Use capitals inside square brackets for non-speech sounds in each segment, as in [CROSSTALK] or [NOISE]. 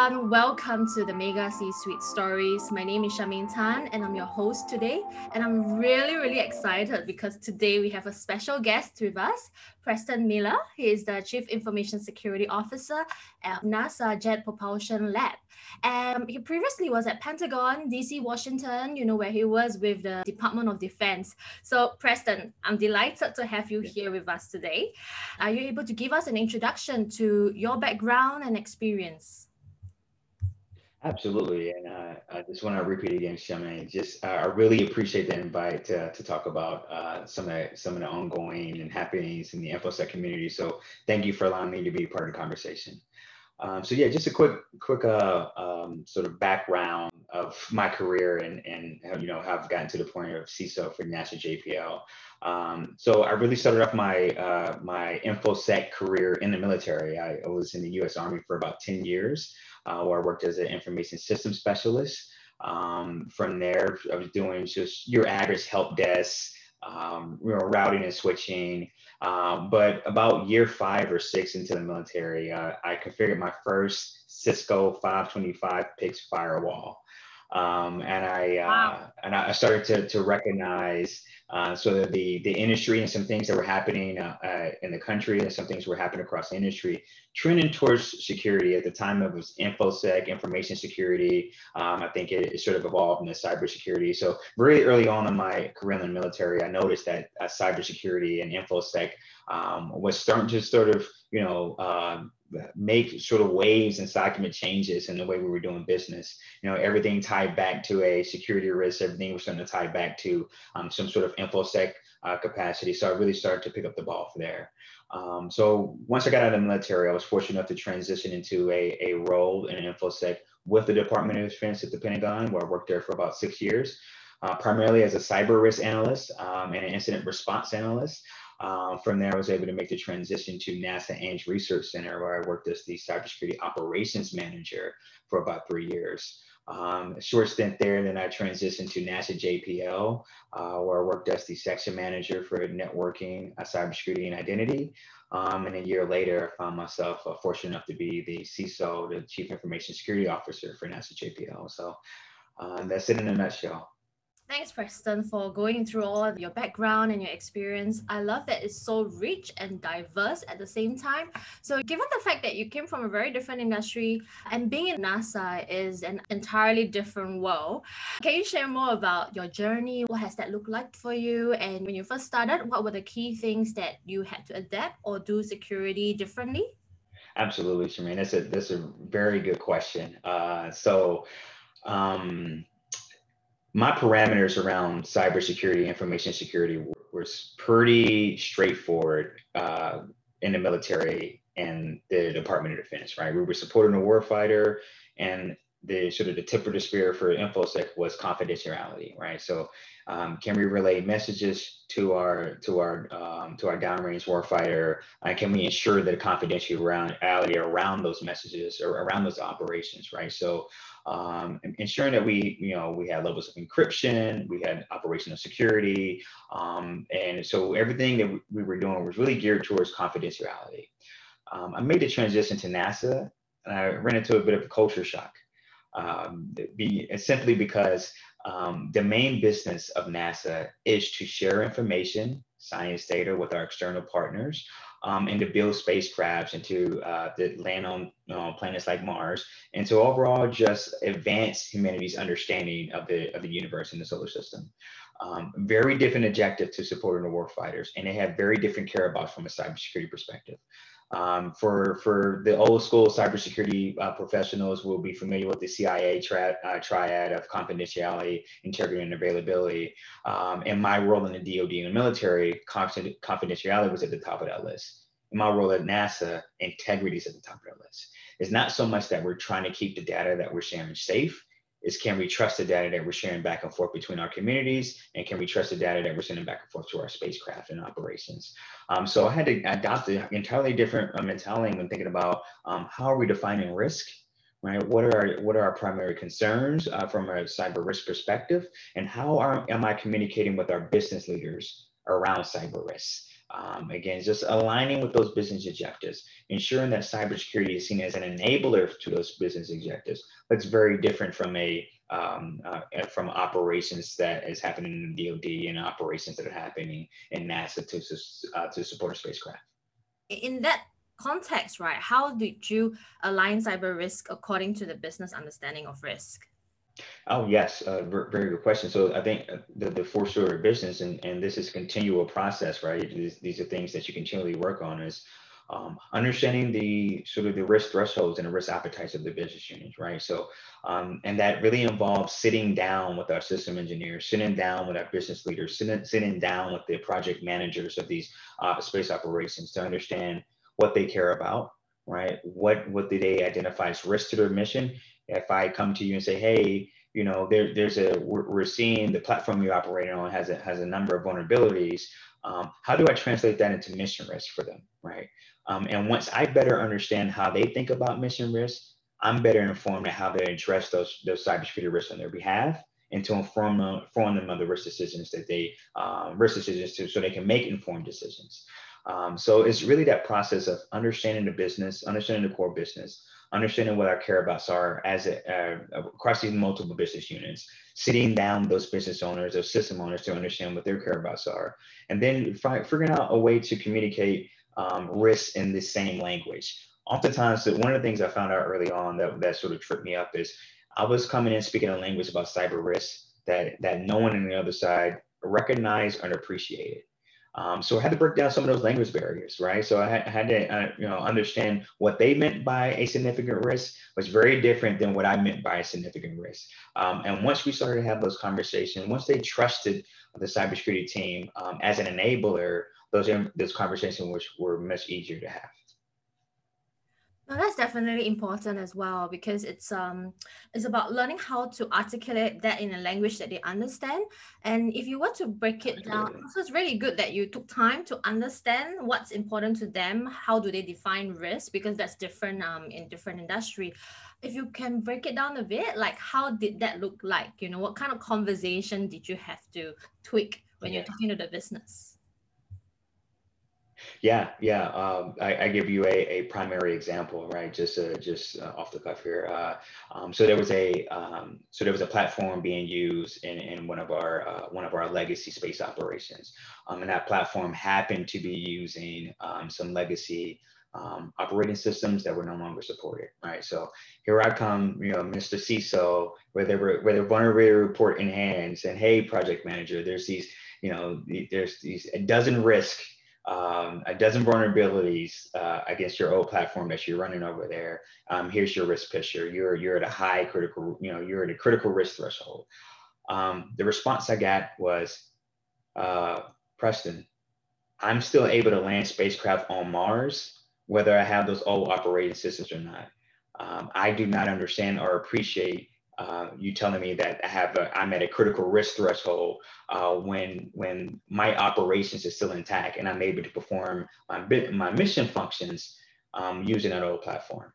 everyone. Welcome to the Mega C Suite Stories. My name is Shamane Tan and I'm your host today. And I'm really, really excited because today we have a special guest with us, Preston Miller. He is the Chief Information Security Officer at NASA Jet Propulsion Lab. And he previously was at Pentagon, DC, Washington, you know, where he was with the Department of Defense. So, Preston, I'm delighted to have you here with us today. Are you able to give us an introduction to your background and experience? Absolutely, and uh, I just want to repeat again, Shamane. Just uh, I really appreciate the invite to, to talk about uh, some of the, some of the ongoing and happenings in the InfoSec community. So thank you for allowing me to be part of the conversation. Um, so yeah, just a quick quick uh, um, sort of background of my career and and how, you know how I've gotten to the point of CISO for NASA JPL. Um, so I really started off my uh, my InfoSec career in the military. I, I was in the U.S. Army for about ten years uh, where I worked as an information system specialist. Um, from there, I was doing just your average help desk, um, you know, routing and switching. Um, but about year five or six into the military, uh, I configured my first Cisco 525 PIX firewall. Um, and I uh, wow. and I started to to recognize uh, so the the industry and some things that were happening uh, uh, in the country and some things were happening across the industry, trending towards security. At the time, it was infosec, information security. Um, I think it, it, sort of evolved into cybersecurity. So very early on in my career in the military, I noticed that uh, cybersecurity and infosec um, was starting to sort of you know um, make sort of waves and document changes in the way we were doing business. You know, everything tied back to a security risk, everything was starting to tie back to um, some sort of infosec uh, capacity. So I really started to pick up the ball from there. Um, so once I got out of the military, I was fortunate enough to transition into a, a role in infosec with the Department of Defense at the Pentagon, where I worked there for about six years, uh, primarily as a cyber risk analyst um, and an incident response analyst. Uh, from there, I was able to make the transition to NASA Ames Research Center, where I worked as the cybersecurity operations manager for about three years. Um, a short stint there, then I transitioned to NASA JPL, uh, where I worked as the section manager for networking, uh, cybersecurity, and identity. Um, and a year later, I found myself uh, fortunate enough to be the CISO, the Chief Information Security Officer for NASA JPL. So uh, that's it in a nutshell. Thanks, Preston, for going through all of your background and your experience. I love that it's so rich and diverse at the same time. So, given the fact that you came from a very different industry and being in NASA is an entirely different world, can you share more about your journey? What has that looked like for you? And when you first started, what were the key things that you had to adapt or do security differently? Absolutely, Shamane. That's a that's a very good question. Uh, so. Um, my parameters around cybersecurity, information security was pretty straightforward uh, in the military and the Department of Defense, right? We were supporting a warfighter and the sort of the tip of the spear for infosec was confidentiality, right? So, um, can we relay messages to our to our um, to our downrange warfighter? Uh, can we ensure that confidentiality around those messages or around those operations, right? So, um, ensuring that we, you know, we had levels of encryption, we had operational security, um, and so everything that we were doing was really geared towards confidentiality. Um, I made the transition to NASA, and I ran into a bit of a culture shock, um, be, simply because um, the main business of NASA is to share information, science data with our external partners um, and to build spacecrafts and to, uh, land on planets like Mars, and to overall just advance humanity's understanding of the, of the universe and the solar system. Um, very different objective to supporting the warfighters, and they have very different care about from a cybersecurity perspective. Um, for for the old school cybersecurity uh, professionals, will be familiar with the CIA uh, triad of confidentiality, integrity, and availability. Um, and my role in the DoD and the military, confidentiality was at the top of that list. In my role at NASA, integrity is at the top of that list. It's not so much that we're trying to keep the data that we're sharing safe is can we trust the data that we're sharing back and forth between our communities? And can we trust the data that we're sending back and forth to our spacecraft and operations? Um, so i had to adopt an entirely different uh, mentality when thinking about um, how are we defining risk right? What are our, what are our primary concerns uh, from a cyber risk perspective? And how are, am i communicating with our business leaders around cyber risks Um, again, just aligning with those business objectives, ensuring that cybersecurity is seen as an enabler to those business objectives. That's very different from a um, uh, from operations that is happening in the DoD and operations that are happening in NASA to uh, to support a spacecraft. In that context, right? How did you align cyber risk according to the business understanding of risk? Oh yes, uh, very good question. So I think uh, the, the four story business, and, and this is a continual process, right? These, these are things that you continually work on is um, understanding the sort of the risk thresholds and the risk appetites of the business units, right? So, um, and that really involves sitting down with our system engineers, sitting down with our business leaders, sitting, sitting down with the project managers of these uh, space operations to understand what they care about, right? What what do they identify as risk to their mission? If I come to you and say, hey, you know, there, there's a we're, seeing the platform you're operating on has a has a number of vulnerabilities. Um, how do I translate that into mission risk for them, right? Um, and once I better understand how they think about mission risk, I'm better informed on how they address those those cybersecurity risks on their behalf and to inform them, inform them of the risk decisions that they um, risk decisions to, so they can make informed decisions. Um, so it's really that process of understanding the business, understanding the core business, understanding what our care abouts are as a, uh, across these multiple business units, sitting down those business owners, those system owners to understand what their care abouts are, and then fi- figuring out a way to communicate um, risks in the same language. Oftentimes, one of the things I found out early on that, that sort of tripped me up is I was coming in speaking a language about cyber risks that, that no one on the other side recognized and appreciated. Um, so I had to break down some of those language barriers, right? So I had, I had to, uh, you know, understand what they meant by a significant risk was very different than what I meant by a significant risk. Um, and once we started to have those conversations, once they trusted the cybersecurity team um, as an enabler, those those conversations were much easier to have. That's definitely important as well because it's um it's about learning how to articulate that in a language that they understand. And if you were to break it down, so it's really good that you took time to understand what's important to them. How do they define risk? Because that's different um in different industry. If you can break it down a bit, like how did that look like? You know, what kind of conversation did you have to tweak when yeah. you're talking to the business? Yeah, yeah. Um, I, I, give you a, a primary example, right? Just uh, just uh, off the cuff here. Uh, um, so there was a um, so there was a platform being used in, in one of our uh, one of our legacy space operations, um, and that platform happened to be using um, some legacy um, operating systems that were no longer supported, right? So here I come, you know, Mr. CISO, where they were where the vulnerability report in hand, saying, "Hey, project manager, there's these, you know, there's these a dozen risks." Um, a dozen vulnerabilities uh, against your old platform that you're running over there. Um, here's your risk picture. You're you're at a high critical, you know, you're at a critical risk threshold. Um, the response I got was, uh, Preston, I'm still able to land spacecraft on Mars, whether I have those old operating systems or not. Um, I do not understand or appreciate uh, you telling me that I have a, I'm at a critical risk threshold uh, when when my operations is still intact and I'm able to perform my my mission functions um, using an old platform.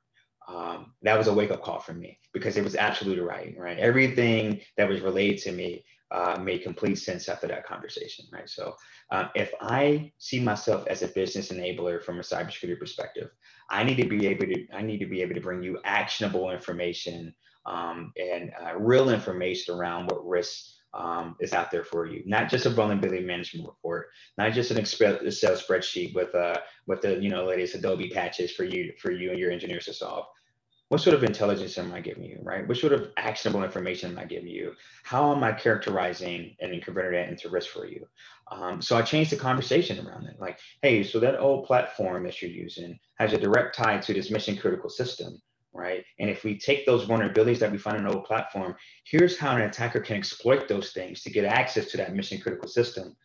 Um, that was a wake up call for me because it was absolutely right. Right, everything that was relayed to me uh, made complete sense after that conversation. Right, so uh, if I see myself as a business enabler from a cybersecurity perspective, I need to be able to I need to be able to bring you actionable information um, and uh, real information around what risks um, is out there for you. Not just a vulnerability management report, not just an Excel spreadsheet with uh, with the you know latest Adobe patches for you for you and your engineers to solve. What sort of intelligence am I giving you, right? What sort of actionable information am I giving you? How am I characterizing and converting that into risk for you? Um, so I changed the conversation around it. Like, hey, so that old platform that you're using has a direct tie to this mission critical system right? And if we take those vulnerabilities that we find in an old platform, here's how an attacker can exploit those things to get access to that mission critical system.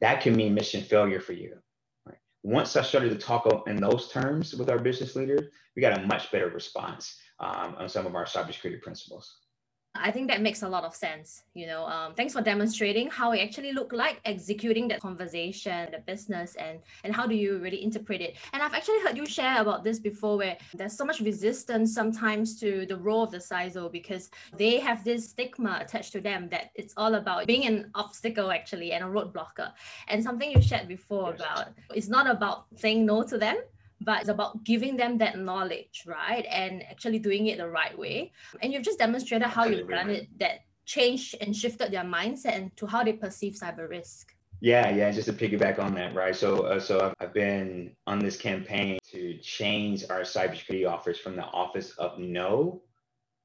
That can mean mission failure for you. Right? Once I started to talk in those terms with our business leaders, we got a much better response um, on some of our cybersecurity principles. I think that makes a lot of sense. You know, um, thanks for demonstrating how it actually looked like executing that conversation, the business, and and how do you really interpret it. And I've actually heard you share about this before, where there's so much resistance sometimes to the role of the CISO because they have this stigma attached to them that it's all about being an obstacle actually and a roadblocker. And something you shared before about it's not about saying no to them, but it's about giving them that knowledge, right? And actually doing it the right way. And you've just demonstrated how you've done it that changed and shifted their mindset and to how they perceive cyber risk. Yeah, yeah. Just to piggyback on that, right? So, uh, so I've, been on this campaign to change our cybersecurity office from the office of no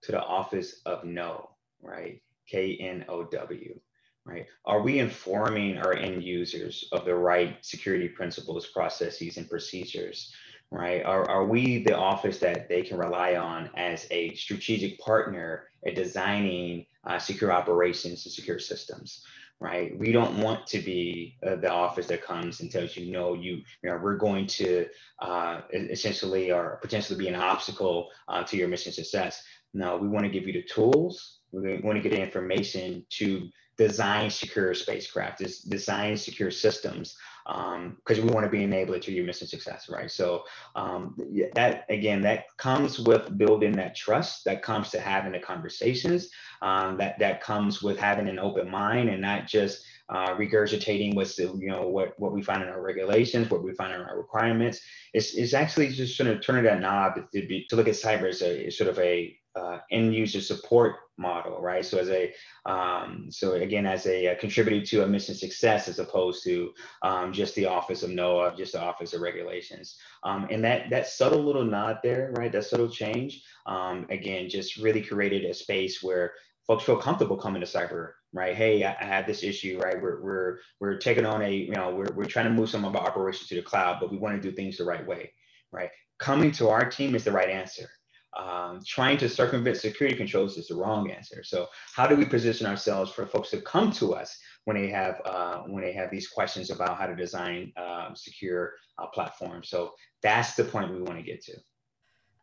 to the office of know, right? K N O W, right? Are we informing our end users of the right security principles, processes, and procedures? right? Are, are we the office that they can rely on as a strategic partner at designing uh, secure operations and secure systems, right? We don't want to be uh, the office that comes and tells you, no, you, you know, we're going to uh, essentially or potentially be an obstacle uh, to your mission success. No, we want to give you the tools. We want to get the information to design secure spacecraft, is design secure systems, because um, we want to be enabler to your mission success, right? So um, that again, that comes with building that trust. That comes to having the conversations. Um, that that comes with having an open mind and not just uh, regurgitating what's the, you know what what we find in our regulations, what we find in our requirements. It's, it's actually just sort of turning that knob to be to look at cyber as a sort of a uh, end user support model, right? So as a um, so again as a, a contributor to a mission success as opposed to um, just the office of no, just the office of regulations, um, and that that subtle little nod there, right? That subtle change, um, again, just really created a space where folks feel comfortable coming to cyber right hey i, I have this issue right we're, we're we're taking on a you know we're, we're trying to move some of our operations to the cloud but we want to do things the right way right coming to our team is the right answer um, trying to circumvent security controls is the wrong answer. So how do we position ourselves for folks to come to us when they have uh, when they have these questions about how to design um, secure uh, platforms? So that's the point we want to get to.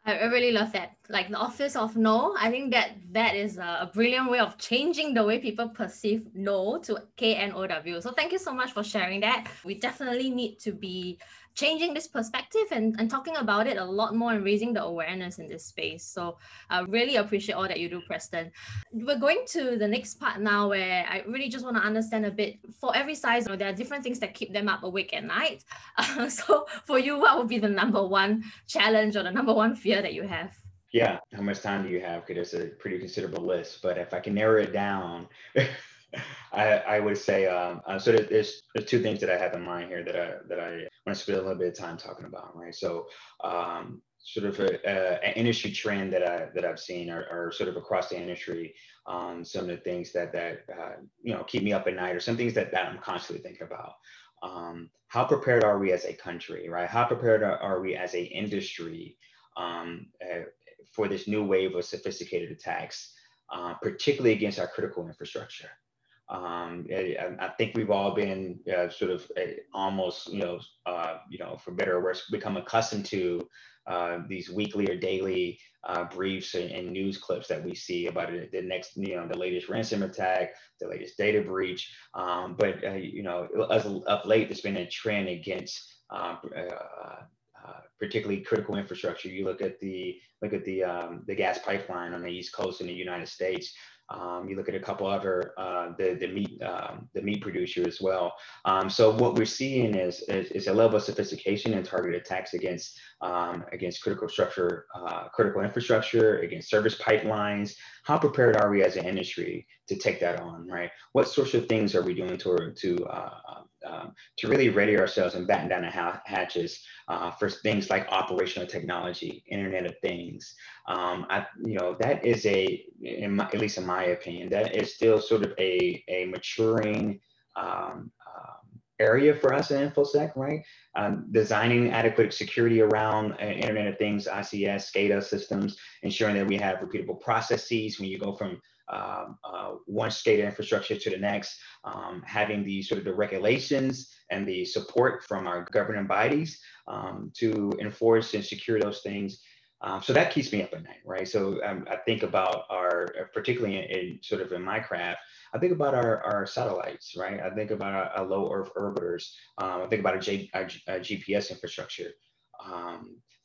I really love that. Like the office of no, I think that that is a, brilliant way of changing the way people perceive no to K N O W. So thank you so much for sharing that. We definitely need to be changing this perspective and, and talking about it a lot more and raising the awareness in this space. So I really appreciate all that you do, Preston. We're going to the next part now where I really just want to understand a bit for every CISO, you know, there are different things that keep them up awake at night. Uh, [LAUGHS] so for you, what would be the number one challenge or the number one fear that you have? Yeah, how much time do you have? Because it's a pretty considerable list, but if I can narrow it down, [LAUGHS] I, I would say um, uh, so. There's, there's two things that I have in mind here that I that I want to spend a little bit of time talking about, right? So, um, sort of an industry trend that I that I've seen, or, or sort of across the industry, um, some of the things that that uh, you know keep me up at night, or some things that that I'm constantly thinking about. Um, how prepared are we as a country, right? How prepared are, are we as a industry um, uh, for this new wave of sophisticated attacks, uh, particularly against our critical infrastructure? Um, I, I, think we've all been uh, sort of uh, almost, you know, uh, you know, for better or worse, become accustomed to uh, these weekly or daily uh, briefs and, and, news clips that we see about the next, you know, the latest ransom attack, the latest data breach. Um, but uh, you know, as of late, there's been a trend against. particularly critical infrastructure. You look at the look at the um, the gas pipeline on the East Coast in the United States. Um, you look at a couple other uh, the the meat um, the meat producer as well. Um, so what we're seeing is, is, is a level of sophistication and targeted attacks against um, against critical structure, uh, critical infrastructure, against service pipelines. How prepared are we as an industry to take that on? Right? What sorts of things are we doing to to uh, um, to really ready ourselves and batten down the hatches uh, for things like operational technology, Internet of Things. Um, I, you know, that is a, my, at least in my opinion, that is still sort of a, a maturing um, um area for us in InfoSec, right? Um, designing adequate security around uh, Internet of Things, ICS, SCADA systems, ensuring that we have repeatable processes when you go from um, uh, one SCADA infrastructure to the next, um, having the sort of the regulations and the support from our governing bodies um, to enforce and secure those things. Um, so that keeps me up at night, right? So um, I think about our, particularly in, in, sort of in my craft, I think about our, our satellites, right? I think about our, our low Earth orbiters. Um, I think about a, GPS infrastructure.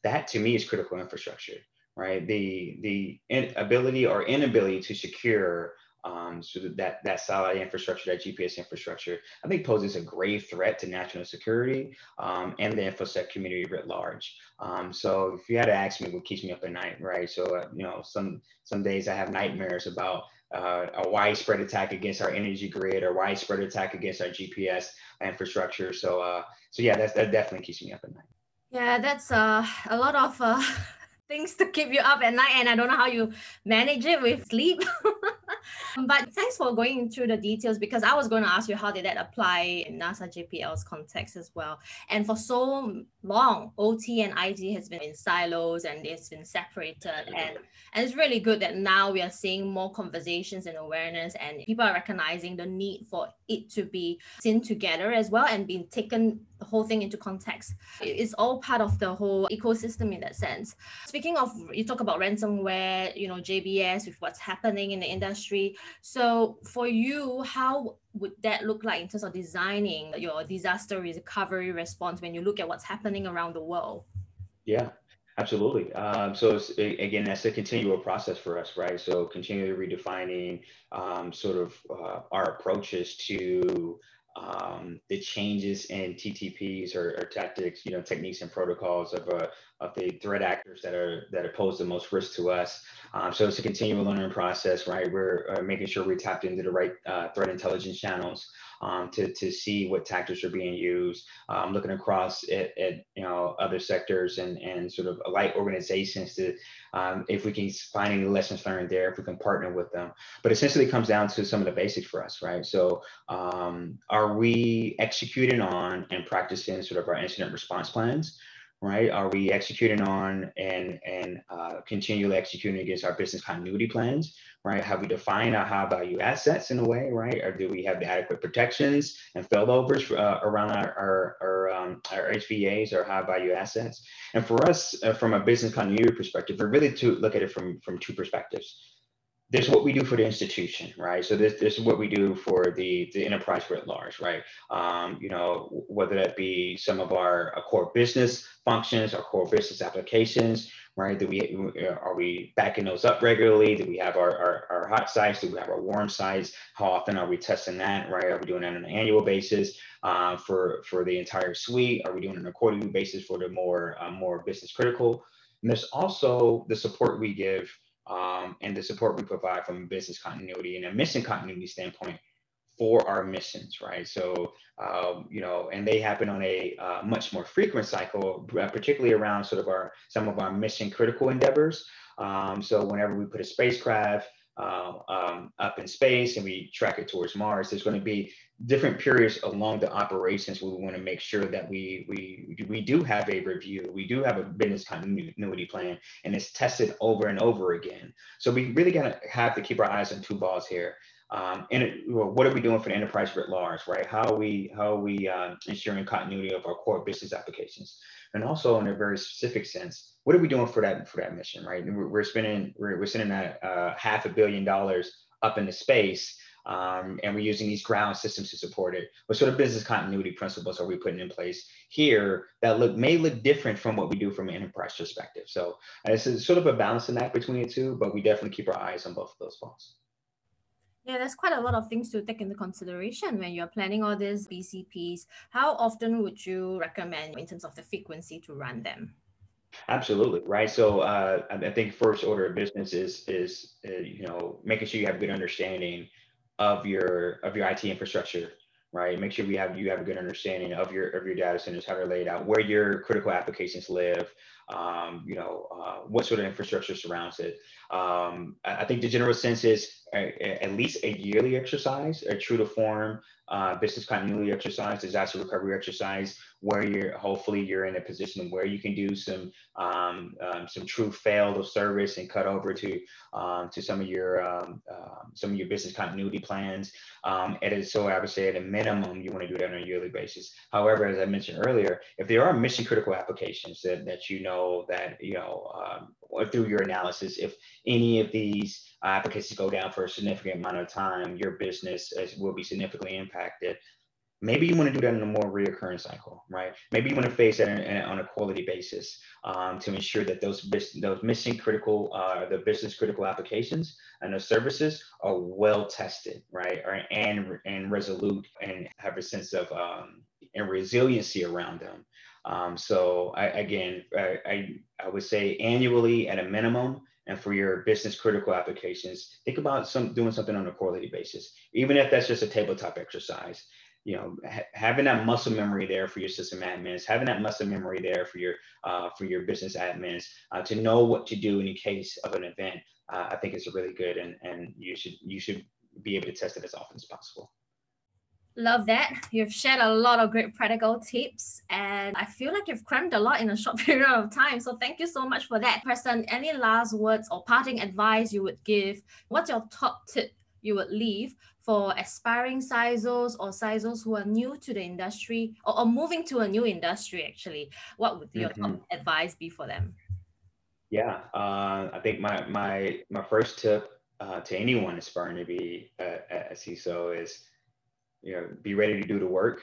That to me is critical infrastructure, right? The the ability or inability to secure um, so that that satellite infrastructure, that GPS infrastructure, I think poses a grave threat to national security um, and the infosec community writ large. Um, so if you had to ask me what keeps me up at night, right? So uh, you know, some some days I have nightmares about uh, a widespread attack against our energy grid or widespread attack against our GPS infrastructure. So uh, so yeah, that's that definitely keeps me up at night. Yeah, that's uh, a lot of uh, [LAUGHS] things to keep you up at night, and I don't know how you manage it with sleep. [LAUGHS] but thanks for going through the details because I was going to ask you how did that apply in NASA JPL's context as well. And for so long, OT and IT has been in silos and it's been separated. And, and it's really good that now we are seeing more conversations and awareness and people are recognizing the need for it to be seen together as well and being taken whole thing into context. It's all part of the whole ecosystem in that sense. Speaking of, you talk about ransomware, you know, JBS with what's happening in the industry. So for you, how would that look like in terms of designing your disaster recovery response when you look at what's happening around the world? Yeah, Absolutely. Um, so again, that's a continual process for us, right? So continually redefining um, sort of uh, our approaches to um, the changes in TTPs or, or, tactics, you know, techniques and protocols of, uh, of the threat actors that are that pose the most risk to us. Um, so it's a continual learning process, right? We're uh, making sure we tapped into the right uh, threat intelligence channels um, to, to see what tactics are being used, um, looking across at, at, you know other sectors and, and sort of light organizations to um, if we can find any lessons learned there, if we can partner with them. But essentially, it comes down to some of the basics for us, right? So, um, are we executing on and practicing sort of our incident response plans? Right? Are we executing on and and uh, continually executing against our business continuity plans, right? Have we defined our high value assets in a way, right? Or do we have the adequate protections and failovers uh, around our our our, um, our HVAs or high value assets? And for us, uh, from a business continuity perspective, we really to look at it from from two perspectives there's what we do for the institution, right? So this, this is what we do for the, the enterprise writ large, right? Um, you know, whether that be some of our, our, core business functions, our core business applications, right? Do we are we backing those up regularly? Do we have our, our, our hot sites? Do we have our warm sites? How often are we testing that, right? Are we doing that on an annual basis uh, for for the entire suite? Are we doing it on a quarterly basis for the more uh, more business critical? And there's also the support we give um, and the support we provide from business continuity and a mission continuity standpoint for our missions, right? So, um, you know, and they happen on a uh, much more frequent cycle, uh, particularly around sort of our some of our mission critical endeavors. Um, so, whenever we put a spacecraft uh, um, up in space and we track it towards Mars, there's going to be different periods along the operations we want to make sure that we we we do have a review we do have a business continuity plan and it's tested over and over again. So we really got to have to keep our eyes on two balls here. Um, and it, well, what are we doing for the enterprise writ large right? How are we how are we uh, ensuring continuity of our core business applications and also in a very specific sense what are we doing for that for that mission right we're, spending we're, we're spending that uh, half a billion dollars up into space um, and we're using these ground systems to support it. What sort of business continuity principles are we putting in place here that look may look different from what we do from an enterprise perspective? So it's sort of a balancing act between the two, but we definitely keep our eyes on both of those balls. Yeah, there's quite a lot of things to take into consideration when you're planning all these BCPs. How often would you recommend in terms of the frequency to run them? Absolutely, right. So uh, I think first order of business is is uh, you know making sure you have a good understanding of your of your IT infrastructure, right? Make sure we have you have a good understanding of your of your data centers, how they're laid out, where your critical applications live, um, you know, uh, what sort of infrastructure surrounds it. Um, I think the general sense is a, at least a yearly exercise, a true to form uh, business continuity exercise, disaster recovery exercise, where you're hopefully you're in a position where you can do some um, um, some true fail of service and cut over to um, to some of your uh, some of your business continuity plans. Um, it is so I would say at a minimum you want to do that on a yearly basis. However, as I mentioned earlier, if there are mission critical applications that, that you know that you know or through your analysis, if any of these applications go down for a significant amount of time, your business will be significantly impacted. Maybe you want to do that in a more reoccurring cycle, right? Maybe you want to face that in, in, on a quality basis um, to ensure that those those mission critical, uh, the business critical applications and the services are well tested, right? Or, and and resolute and have a sense of um, and resiliency around them. Um, so I, again, I, I, I would say annually at a minimum, and for your business critical applications, think about some doing something on a quarterly basis, even if that's just a tabletop exercise. You know ha- having that muscle memory there for your system admins having that muscle memory there for your uh, for your business admins uh, to know what to do in the case of an event uh, i think is really good and and you should you should be able to test it as often as possible Love that. You've shared a lot of great practical tips, and I feel like you've crammed a lot in a [LAUGHS] short period of time. So, thank you so much for that. Preston, any last words or parting advice you would give? What's your top tip you would leave for aspiring CISOs or CISOs who are new to the industry or, or moving to a new industry actually? What would your mm-hmm. advice be for them? Yeah, uh, I think my my my first tip uh, to anyone aspiring to be a, a CISO is, you know, be ready to do the work,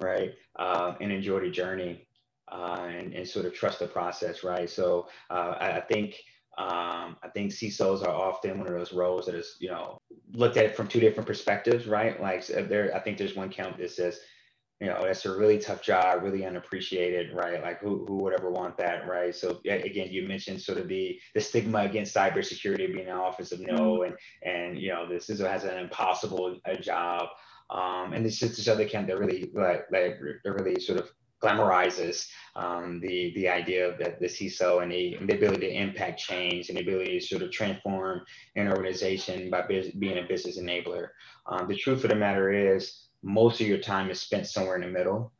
right, uh, and enjoy the journey, uh, and and sort of trust the process, right. So uh, I, I think um, I think CISOs are often one of those roles that is, you know, looked at from two different perspectives, right? Like there, I think there's one count that says, you know, that's a really tough job, really unappreciated, right? Like who, who would ever want that, right? So again, you mentioned sort of the the stigma against cybersecurity being an office of no, mm-hmm. and and you know, the CISO has an impossible a job. Um, and it's just this other camp that really like like really sort of glamorizes um, the the idea that the CISO and the, and the, ability to impact change and the ability to sort of transform an organization by being a business enabler. Um, the truth of the matter is, most of your time is spent somewhere in the middle,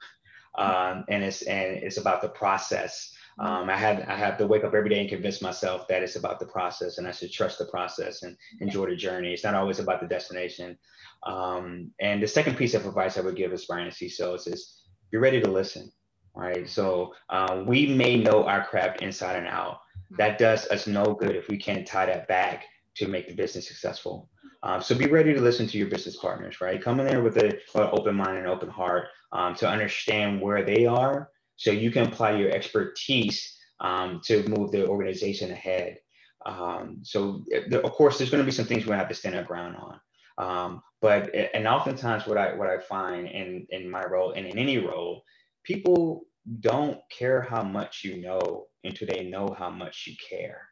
um, and it's and it's about the process. Um, I had I have to wake up every day and convince myself that it's about the process, and I should trust the process and enjoy the journey. It's not always about the destination. Um, and the second piece of advice I would give aspiring CISOs is you're ready to listen, right? So uh, we may know our craft inside and out. That does us no good if we can't tie that back to make the business successful. Um, so be ready to listen to your business partners, right? Come in there with an open mind and open heart um, to understand where they are so you can apply your expertise um, to move the organization ahead. Um, so of course, there's going to be some things we have to stand our ground on. Um, but and oftentimes what I what I find in in my role and in any role, people don't care how much you know until they know how much you care.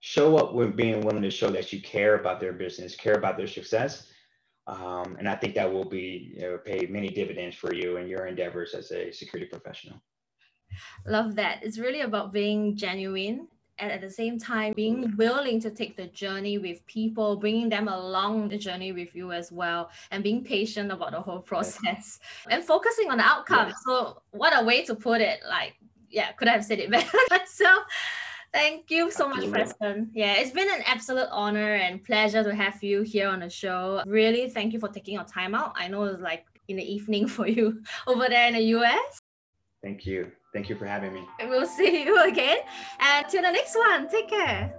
Show up with being willing to show that you care about their business, care about their success. Um, and I think that will be you know, pay many dividends for you and your endeavors as a security professional. Love that. It's really about being genuine and at the same time being willing to take the journey with people bringing them along the journey with you as well and being patient about the whole process and focusing on the outcome yeah. so what a way to put it like yeah could I have said it better [LAUGHS] so Thank you so much, Preston. Yeah, it's been an absolute honor and pleasure to have you here on the show. Really, thank you for taking your time out. I know it's like in the evening [LAUGHS] for you over there in the US. Thank you. Thank you for having me. We'll see you [LAUGHS] again. And till the next one, take care.